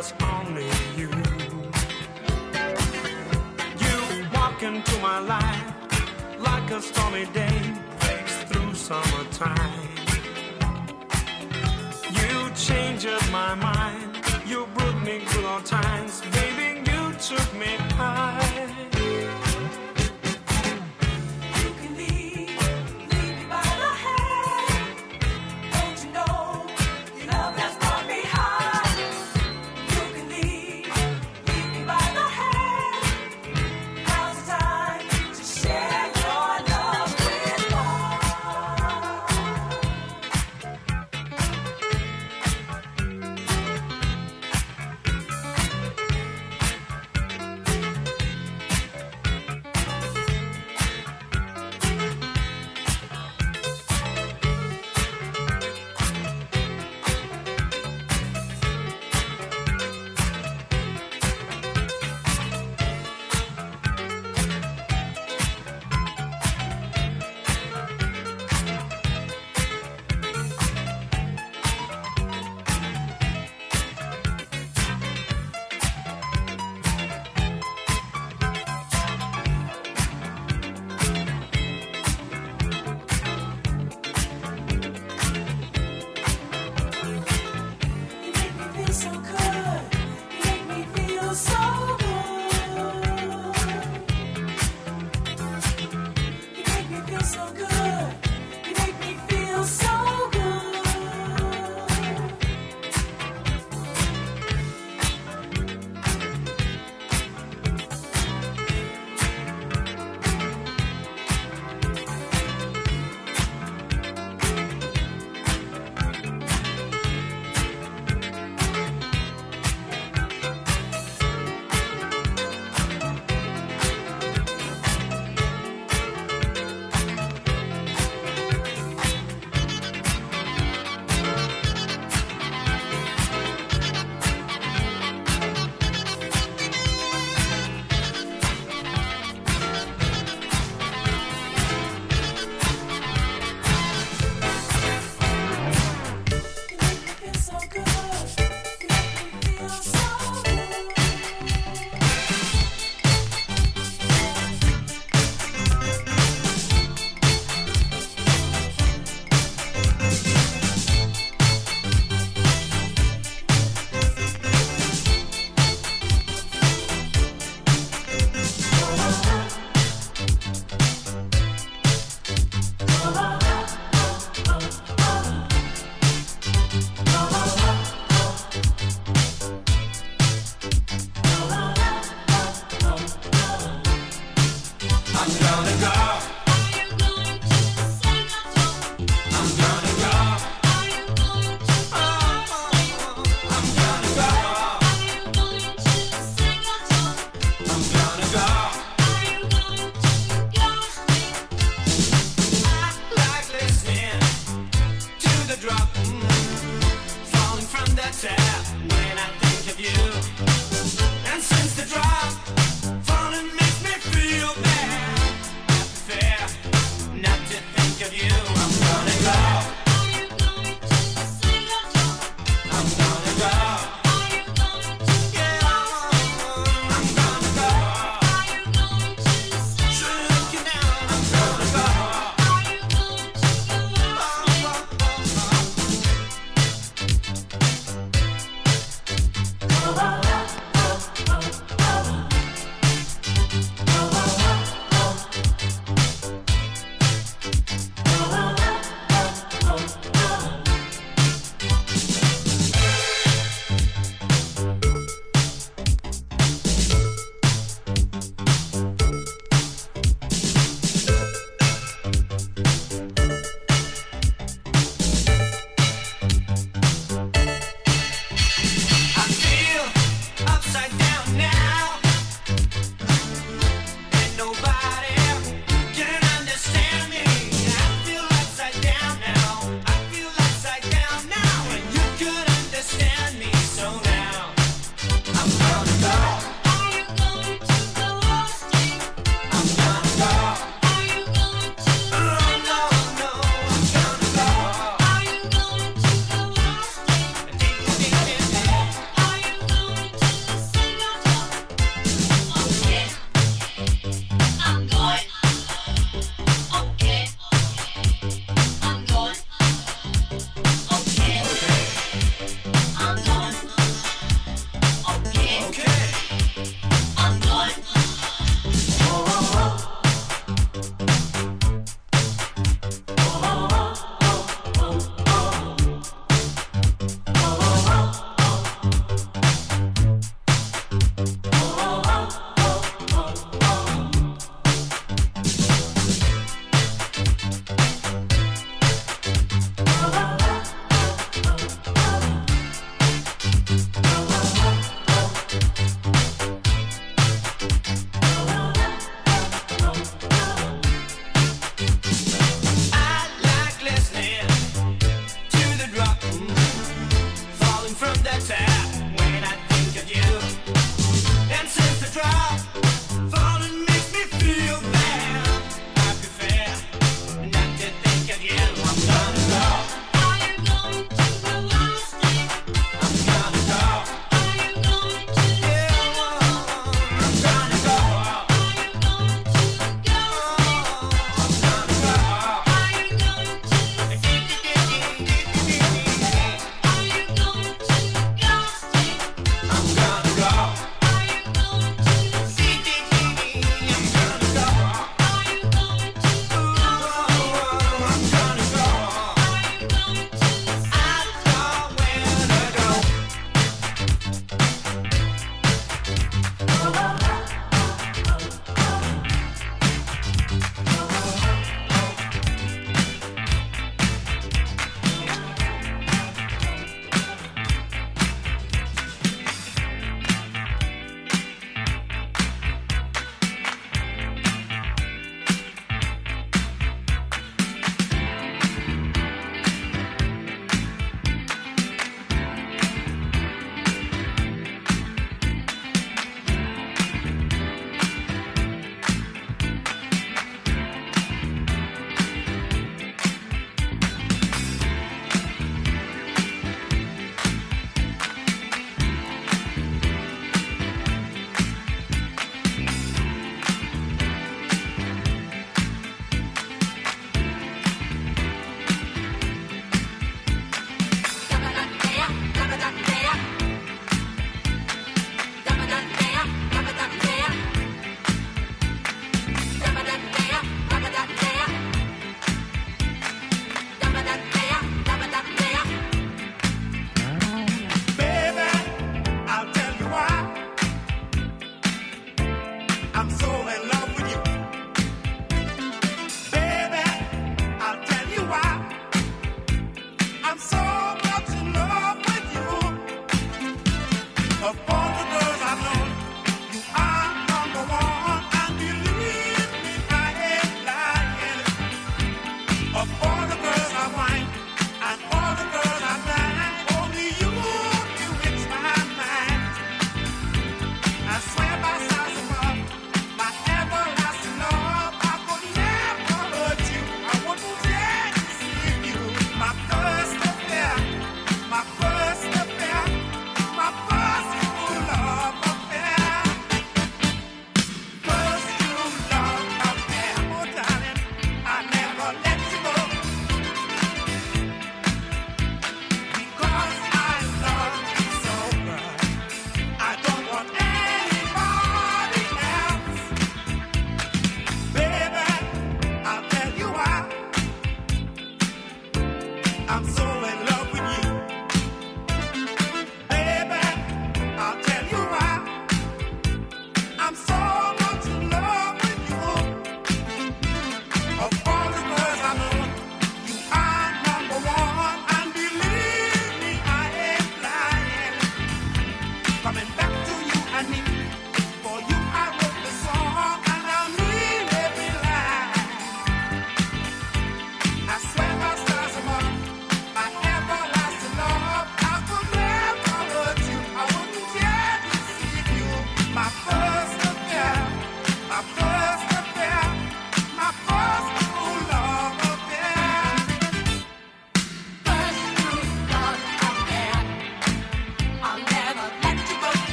was only you. You walk into my life like a stormy day breaks through summertime. You changed my mind. You brought me good old times. Baby, you took me high.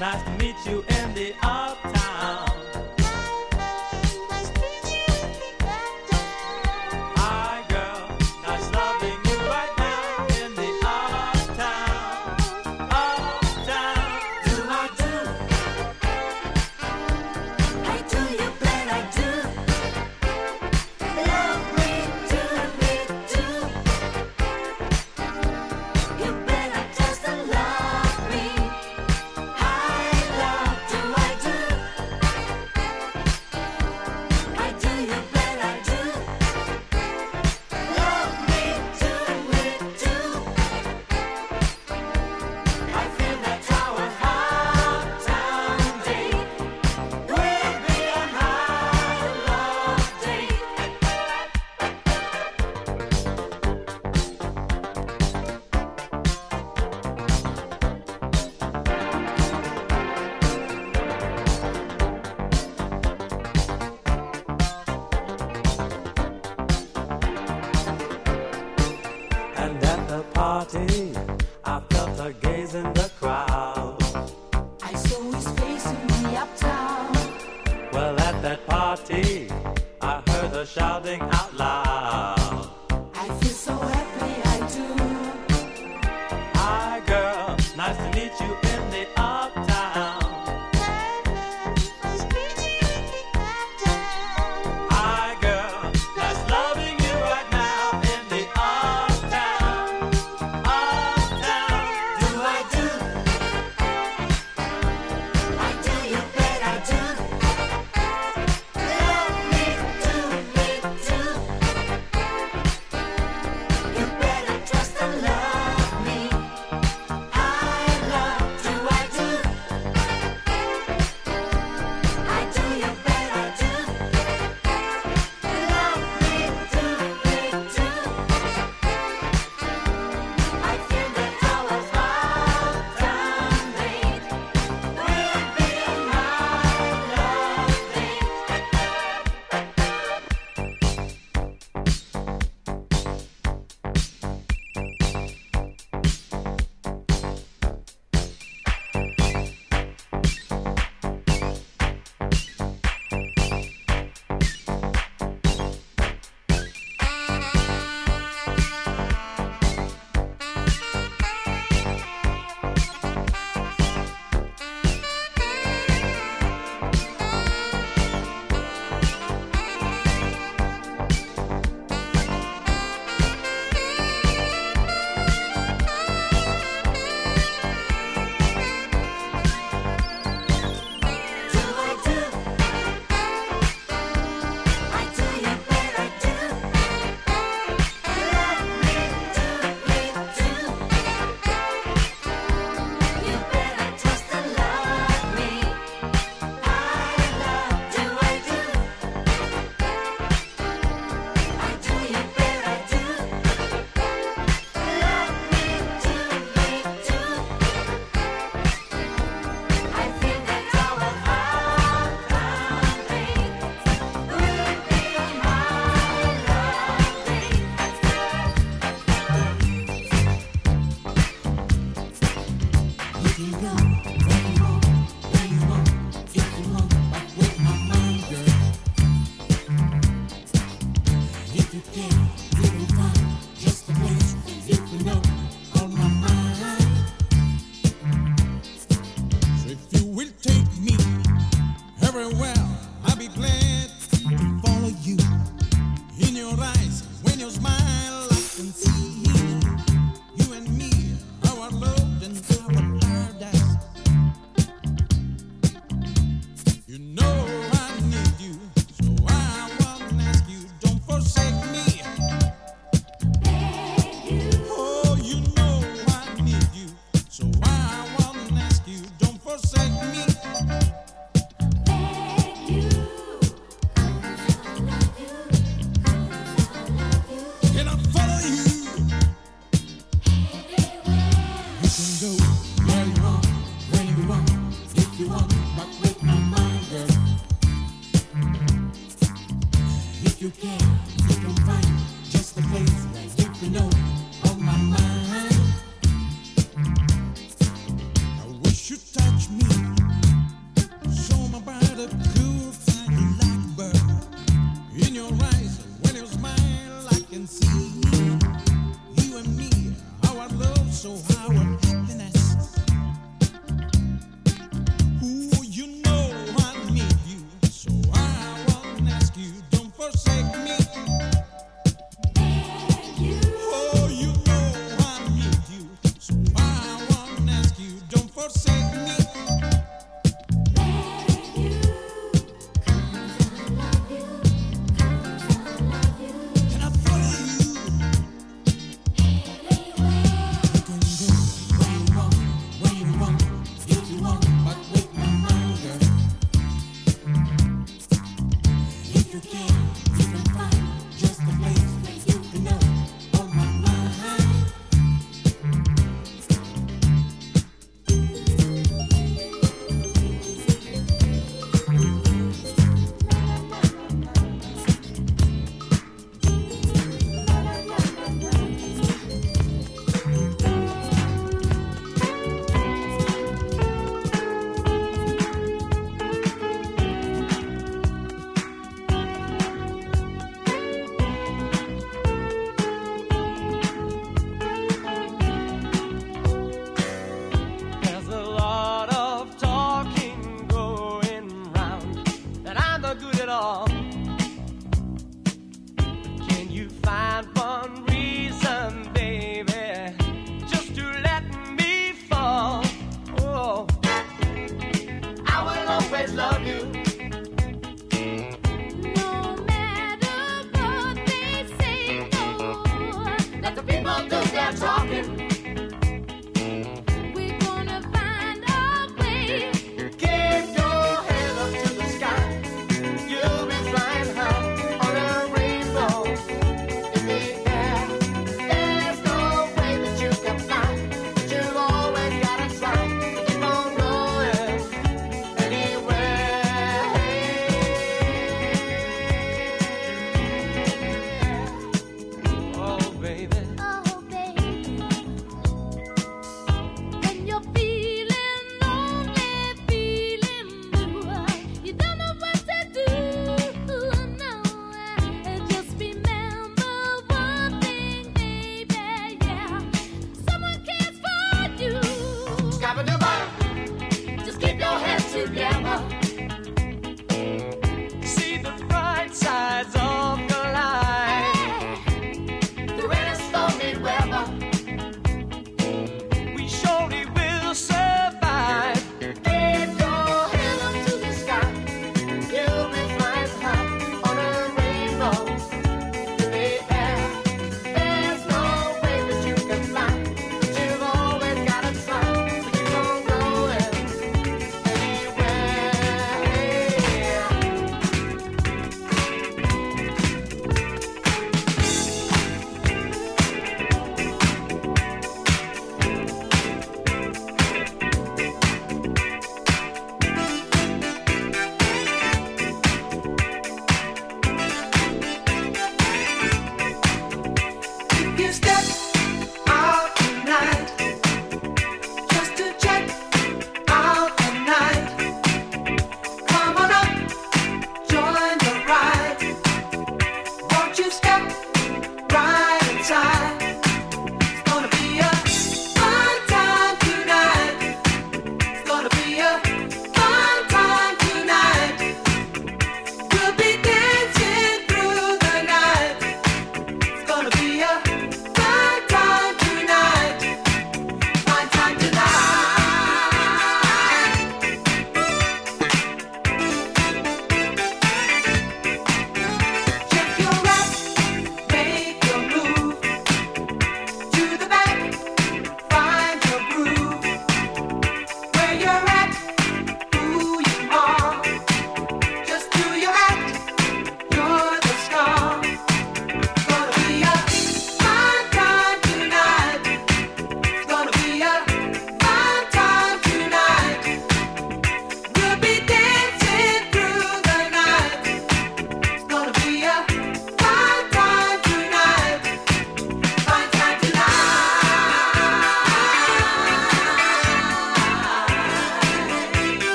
Nice to meet you in the uptown.